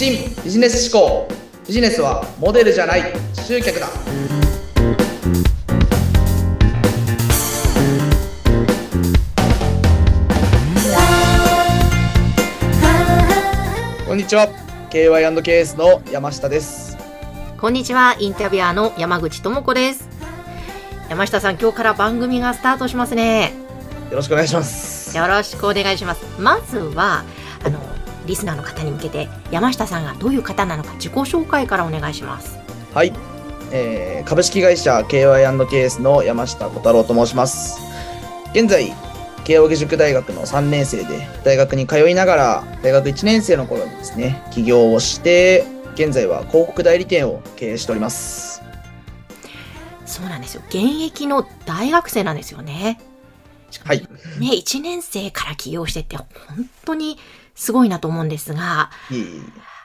新ビジネス思考ビジネスはモデルじゃない集客だこんにちは KY&KS の山下ですこんにちは、インタビュアーの山口智子です。山下さん、今日から番組がスタートしますね。よろしくお願いしますよろしくお願いします。まずは、あの、リスナーの方に向けて、山下さんがどういう方なのか、自己紹介からお願いします。はい、えー株式会社 KY&KS の山下小太郎と申します現在慶應義塾大学の3年生で大学に通いながら大学1年生の頃にですね起業をして現在は広告代理店を経営しておりますそうなんですよ。現役の大学生なんですよね。はいね、1年生から起業してって、本当にすごいなと思うんですが、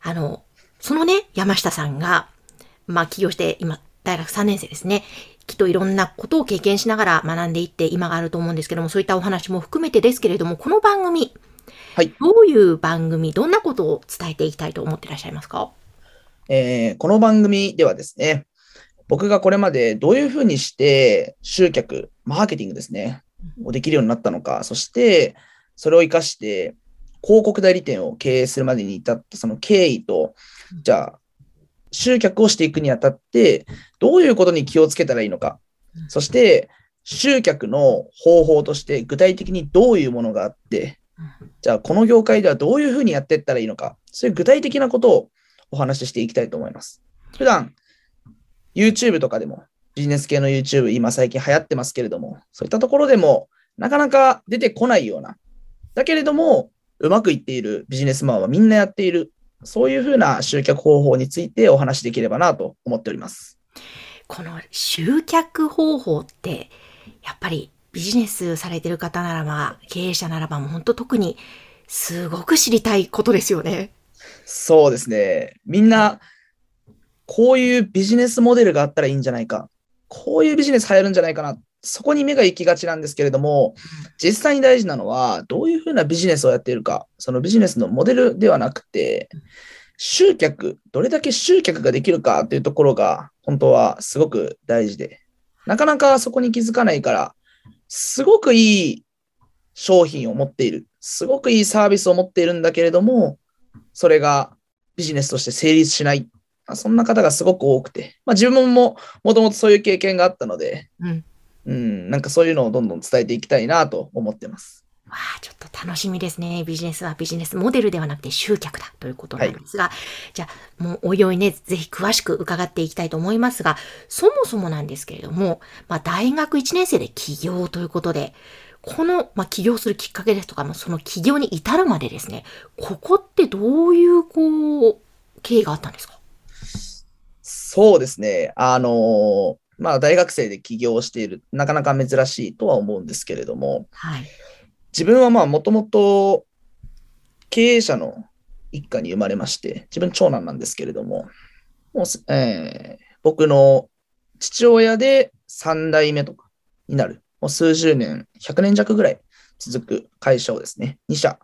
あの、そのね、山下さんが、まあ、起業して、今、大学3年生ですね。きっといろんなことを経験しながら学んでいって今があると思うんですけども、そういったお話も含めてですけれども、この番組、はい。どういう番組、どんなことを伝えていきたいと思っていらっしゃいますか？えーこの番組ではですね、僕がこれまでどういうふうにして集客、マーケティングですね、をできるようになったのか、そしてそれを活かして広告代理店を経営するまでに至ったその経緯と、じゃあ、集客をしていくにあたって、どういうことに気をつけたらいいのか、そして集客の方法として具体的にどういうものがあって、じゃあこの業界ではどういうふうにやっていったらいいのか、そういう具体的なことをお話ししていきたいと思います。普段、YouTube とかでも、ビジネス系の YouTube、今最近流行ってますけれども、そういったところでも、なかなか出てこないような、だけれども、うまくいっているビジネスマンはみんなやっている、そういうふうな集客方法についてお話しできればなと思っております。この集客方法って、やっぱりビジネスされてる方ならば、経営者ならばもう本当特にすごく知りたいことですよね。そうですね。みんな、こういうビジネスモデルがあったらいいんじゃないか。こういうビジネス流行るんじゃないかな。そこに目が行きがちなんですけれども、実際に大事なのは、どういうふうなビジネスをやっているか。そのビジネスのモデルではなくて、集客、どれだけ集客ができるかというところが、本当はすごく大事で、なかなかそこに気づかないから、すごくいい商品を持っている。すごくいいサービスを持っているんだけれども、それがビジネスとして成立しない。そんな方がすごく多くて、まあ、自分ももともとそういう経験があったので、うん。うん、なんかそういうのをどんどん伝えていきたいなと思ってます。わあ、ちょっと楽しみですね。ビジネスはビジネスモデルではなくて集客だということなんですが、じゃあ、もうおいおいね、ぜひ詳しく伺っていきたいと思いますが、そもそもなんですけれども、まあ、大学1年生で起業ということで、この、まあ、起業するきっかけですとか、まあ、その起業に至るまでですね、ここってどういう、こう、経緯があったんですか？そうですね。あのーまあ大学生で起業している、なかなか珍しいとは思うんですけれども、はい。自分はまあもともと経営者の一家に生まれまして、自分長男なんですけれども、もうす、えー僕の父親で3代目とかになる、もう数十年、100年弱ぐらい続く会社をですね、2社、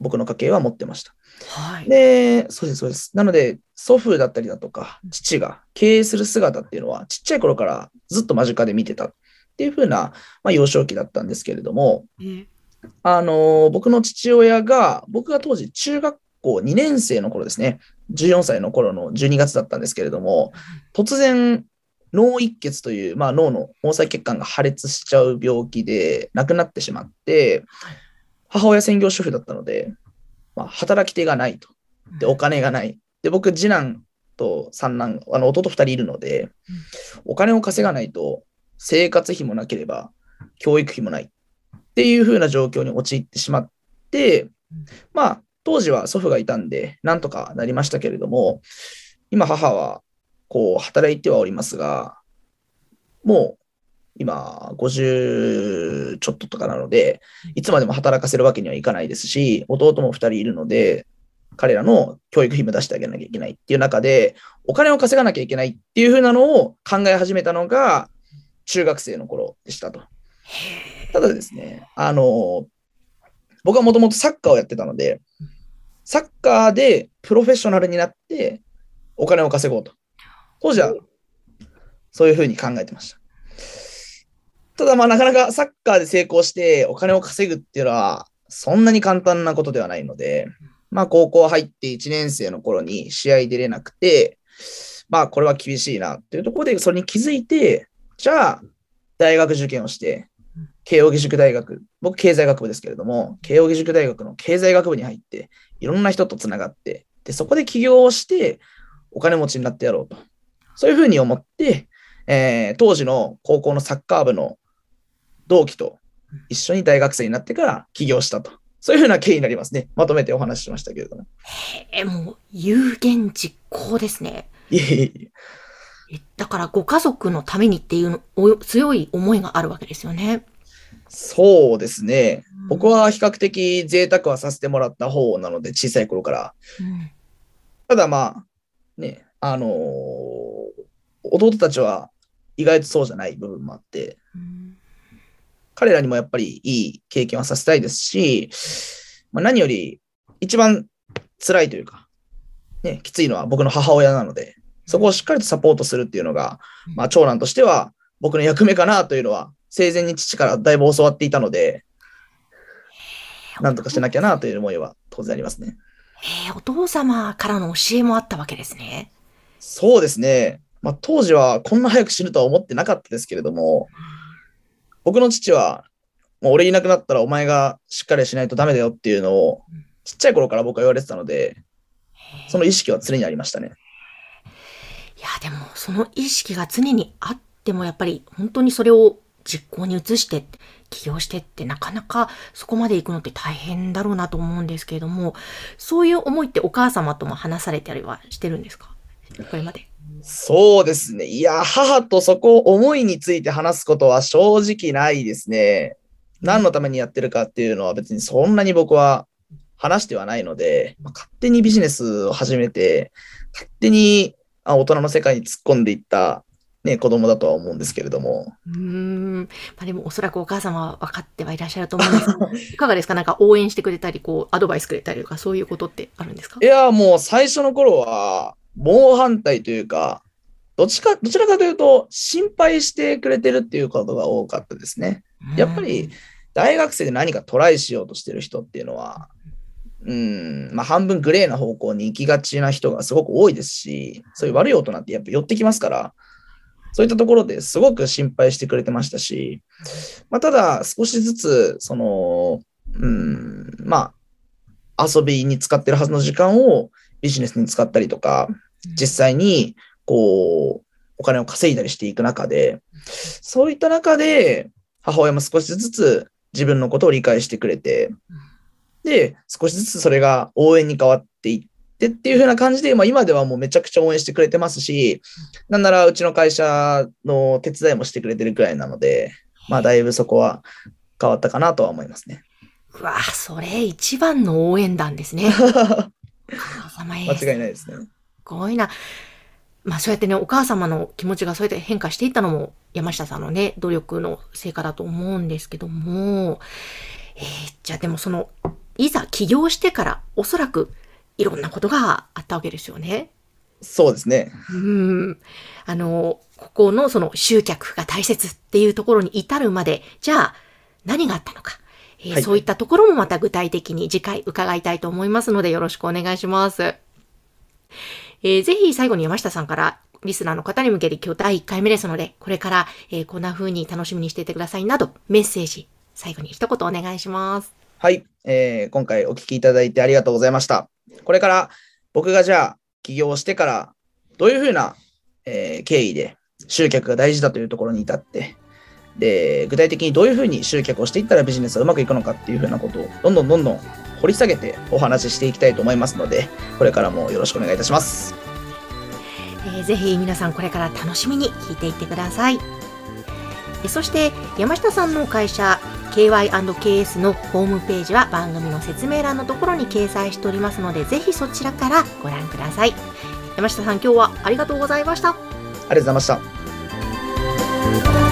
僕の家系は持ってました。はい。で、そうです、そうです。なので、祖父だったりだとか、父が経営する姿っていうのは、ちっちゃい頃からずっと間近で見てたっていう風な、まあ、幼少期だったんですけれども、えあのー僕の父親が、僕が当時中学校2年生の頃ですね、14歳の頃の12月だったんですけれども、突然、脳一血という、まあ、脳の毛細血管が破裂しちゃう病気で亡くなってしまって、母親専業主婦だったので、まあ、働き手がないと。で、お金がない。で、僕、次男と三男、あの弟2人いるので、お金を稼がないと生活費もなければ教育費もないっていう風な状況に陥ってしまって、まあ、当時は祖父がいたんで、なんとかなりましたけれども、今母は、こう、働いてはおりますが、もう、今、50ちょっととかなので、いつまでも働かせるわけにはいかないですし、弟も2人いるので、彼らの教育費も出してあげなきゃいけないっていう中で、お金を稼がなきゃいけないっていう風なのを考え始めたのが、中学生の頃でしたと。ただですね、あの、僕はもともとサッカーをやってたので、サッカーでプロフェッショナルになってお金を稼ごうと。当時はそういうふうに考えてました。ただまあなかなかサッカーで成功してお金を稼ぐっていうのはそんなに簡単なことではないので、まあ高校入って1年生の頃に試合出れなくて、まあこれは厳しいなっていうところでそれに気づいて、じゃあ大学受験をして、慶應義塾大学、僕経済学部ですけれども、慶應義塾大学の経済学部に入って、いろんな人とつながって、で、そこで起業をしてお金持ちになってやろうと。そういうふうに思って、えー当時の高校のサッカー部の同期と一緒に大学生になってから起業したと。そういうふうな経緯になりますね。まとめてお話ししましたけれども。え、もう、有言実行ですね。いえいえだから、ご家族のためにっていう強い思いがあるわけですよね。そうですね。僕は比較的贅沢はさせてもらった方なので、小さい頃から。うん、ただまあ、ね、あのー弟たちは意外とそうじゃない部分もあって、うん彼らにもやっぱりいい経験はさせたいですし、まあ、何より一番辛いというか、ね、きついのは僕の母親なので、そこをしっかりとサポートするっていうのが、まあ、長男としては僕の役目かなというのは、生前に父からだいぶ教わっていたので、なんとかしなきゃなという思いは当然ありますね。えーお父様からの教えもあったわけですね。そうですね。まあ、当時はこんな早く死ぬとは思ってなかったですけれども、僕の父は、もう俺いなくなったらお前がしっかりしないとダメだよっていうのをうん、ちっちゃい頃から僕は言われてたので、その意識は常にありましたね。いや、でも、その意識が常にあっても、やっぱり、本当にそれを実行に移して、起業してって、なかなかそこまで行くのって大変だろうなと思うんですけれども、そういう思いってお母様とも話されたりはしてるんですか？これまで。そうですね。いや、母とそこ、思いについて話すことは正直ないですね。何のためにやってるかっていうのは別にそんなに僕は話してはないので、まあ勝手にビジネスを始めて、勝手にあ大人の世界に突っ込んでいった、ね、子供だとは思うんですけれども。うーん。まあでもおそらくお母様は分かってはいらっしゃると思うんですが、いかがですか？なんか応援してくれたり、こう、アドバイスくれたりとか、そういうことってあるんですか？いや、もう最初の頃は、猛反対というか、どっちか、どちらかというと、心配してくれてるっていうことが多かったですね。やっぱり、大学生で何かトライしようとしてる人っていうのは、うん、まあ半分グレーな方向に行きがちな人がすごく多いですし、そういう悪い大人ってやっぱ寄ってきますから、そういったところですごく心配してくれてましたし、まあただ少しずつ、その、うん、まあ、遊びに使ってるはずの時間をビジネスに使ったりとか、実際に、こう、お金を稼いだりしていく中で、そういった中で、母親も少しずつ自分のことを理解してくれて、で、少しずつそれが応援に変わっていってっていう風な感じで、まあ今ではもうめちゃくちゃ応援してくれてますし、なんならうちの会社の手伝いもしてくれてるくらいなので、まあだいぶそこは変わったかなとは思いますね。うわそれ一番の応援団ですね。間違いないですね。すごいな。まあそうやってね、お母様の気持ちがそうやって変化していったのも山下さんのね、努力の成果だと思うんですけども、えーじゃあでもその、いざ起業してからおそらくいろんなことがあったわけですよね。そうですね。うん。あの、ここのその集客が大切っていうところに至るまで、じゃあ何があったのか。えーはいそういったところもまた具体的に次回伺いたいと思いますのでよろしくお願いします。えーぜひ最後に山下さんからリスナーの方に向けて今日第1回目ですので、これから、えーこんな風に楽しみにしていてくださいなど、メッセージ、最後に一言お願いします。はい、えー今回お聞きいただいてありがとうございました。これから僕がじゃあ起業してからどういうふうな、えー経緯で集客が大事だというところに至って、で、具体的にどういうふうに集客をしていったらビジネスがうまくいくのかっていうふうなことをどんどんどんどん掘り下げてお話ししていきたいと思いますので、これからもよろしくお願いいたします。えーぜひ皆さんこれから楽しみに聞いていってください。えそして山下さんの会社 KY&KS のホームページは番組の説明欄のところに掲載しておりますのでぜひそちらからご覧ください。山下さん今日はありがとうございました。ありがとうございました。